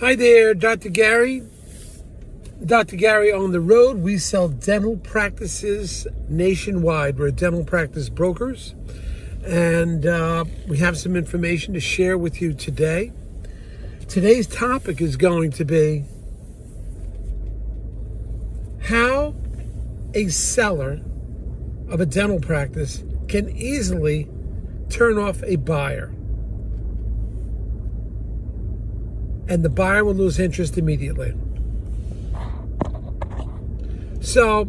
Hi there, Dr. Gary. Dr. Gary on the road. We sell dental practices nationwide. We're dental practice brokers, and uh, we have some information to share with you today. Today's topic is going to be how a seller of a dental practice can easily turn off a buyer. And the buyer will lose interest immediately. So,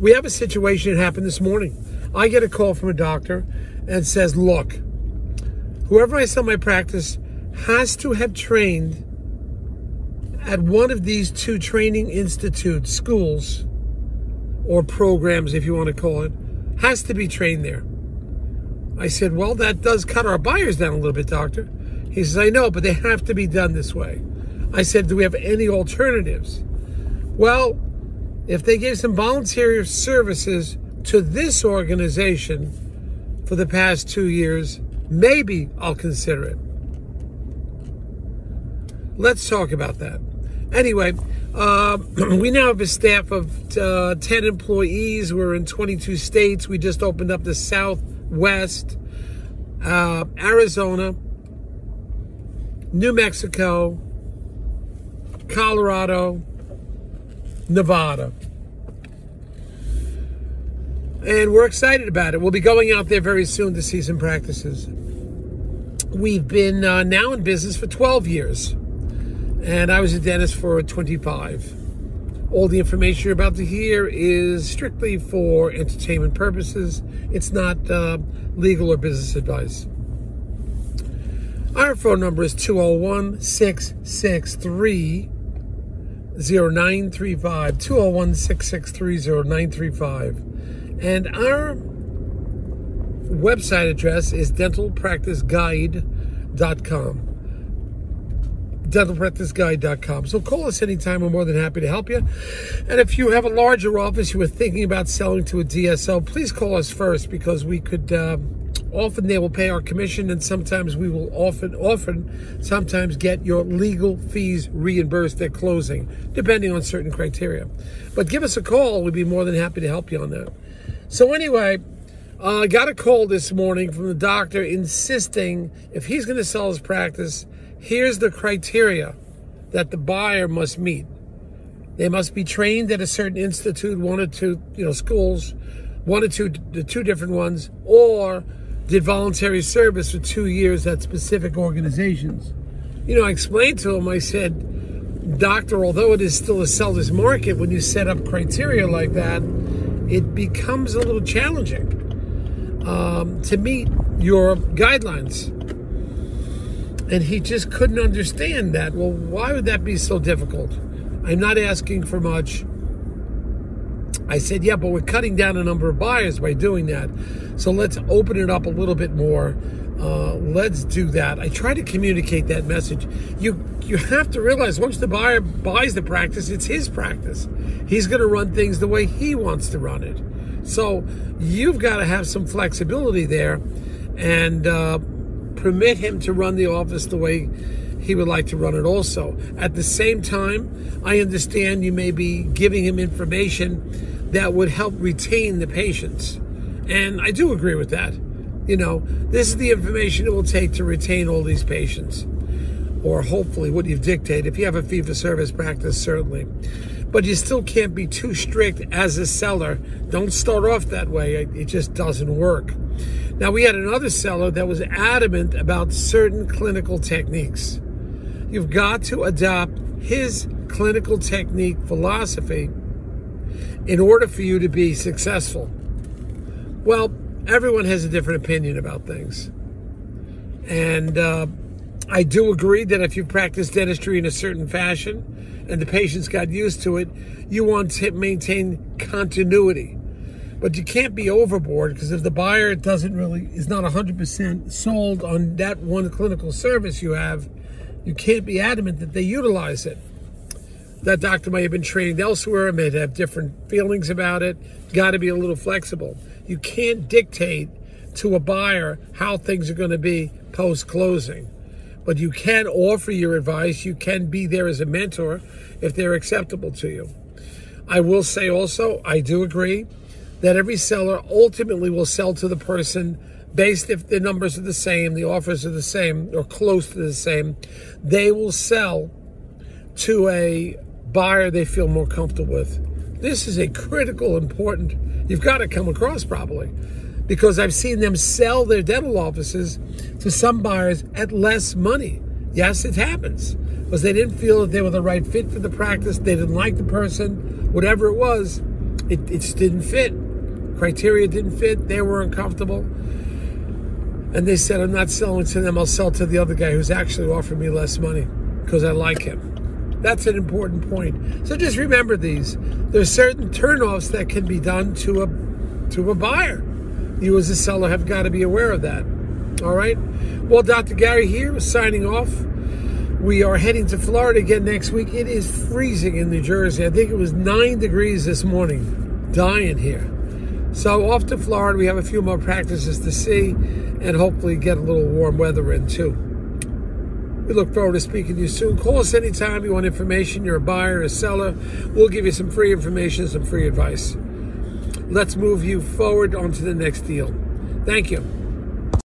we have a situation that happened this morning. I get a call from a doctor and says, Look, whoever I sell my practice has to have trained at one of these two training institutes, schools, or programs, if you want to call it, has to be trained there. I said, Well, that does cut our buyers down a little bit, doctor. He says, I know, but they have to be done this way. I said, Do we have any alternatives? Well, if they gave some volunteer services to this organization for the past two years, maybe I'll consider it. Let's talk about that. Anyway, uh, we now have a staff of uh, 10 employees. We're in 22 states. We just opened up the Southwest, uh, Arizona, New Mexico, Colorado, Nevada. And we're excited about it. We'll be going out there very soon to see some practices. We've been uh, now in business for 12 years, and I was a dentist for 25. All the information you're about to hear is strictly for entertainment purposes. It's not uh, legal or business advice. Our phone number is 201 663 0935. 201 663 0935. And our website address is dentalpracticeguide.com. Dentalpracticeguide.com. So call us anytime. We're more than happy to help you. And if you have a larger office you are thinking about selling to a DSO, please call us first because we could. Uh, often they will pay our commission and sometimes we will often often sometimes get your legal fees reimbursed at closing depending on certain criteria. But give us a call. We'd be more than happy to help you on that. So anyway uh, i got a call this morning from the doctor insisting if he's going to sell his practice here's the criteria that the buyer must meet. They must be trained at a certain institute one or two you know schools one or two the two different ones or did voluntary service for two years at specific organizations. You know, I explained to him, I said, Doctor, although it is still a seller's market, when you set up criteria like that, it becomes a little challenging um, to meet your guidelines. And he just couldn't understand that. Well, why would that be so difficult? I'm not asking for much. I said, yeah, but we're cutting down the number of buyers by doing that. So let's open it up a little bit more. Uh, let's do that. I try to communicate that message. You you have to realize once the buyer buys the practice, it's his practice. He's going to run things the way he wants to run it. So you've got to have some flexibility there, and uh, permit him to run the office the way he would like to run it also. At the same time, I understand you may be giving him information that would help retain the patients. And I do agree with that. You know, this is the information it will take to retain all these patients, or hopefully what you've dictated. If you have a fee for service practice, certainly. But you still can't be too strict as a seller. Don't start off that way, it just doesn't work. Now, we had another seller that was adamant about certain clinical techniques. You've got to adopt his clinical technique philosophy in order for you to be successful. Well, everyone has a different opinion about things. And uh, I do agree that if you practice dentistry in a certain fashion and the patients got used to it, you want to maintain continuity. But you can't be overboard because if the buyer doesn't really, is not 100% sold on that one clinical service you have, you can't be adamant that they utilize it. That doctor may have been trained elsewhere, may have different feelings about it. Got to be a little flexible. You can't dictate to a buyer how things are going to be post closing. but you can offer your advice. You can be there as a mentor if they're acceptable to you. I will say also, I do agree that every seller ultimately will sell to the person based if the numbers are the same, the offers are the same, or close to the same. They will sell to a buyer they feel more comfortable with. This is a critical, important, you've got to come across properly because I've seen them sell their dental offices to some buyers at less money. Yes, it happens because they didn't feel that they were the right fit for the practice, they didn't like the person, whatever it was, it, it just didn't fit. Criteria didn't fit, they were uncomfortable. And they said, I'm not selling to them, I'll sell to the other guy who's actually offering me less money because I like him. That's an important point. So just remember these. There's certain turnoffs that can be done to a to a buyer. You as a seller have got to be aware of that. All right. Well, Dr. Gary here signing off. We are heading to Florida again next week. It is freezing in New Jersey. I think it was nine degrees this morning. Dying here. So off to Florida. We have a few more practices to see and hopefully get a little warm weather in too. We look forward to speaking to you soon. Call us anytime you want information. You're a buyer, a seller. We'll give you some free information, some free advice. Let's move you forward onto the next deal. Thank you.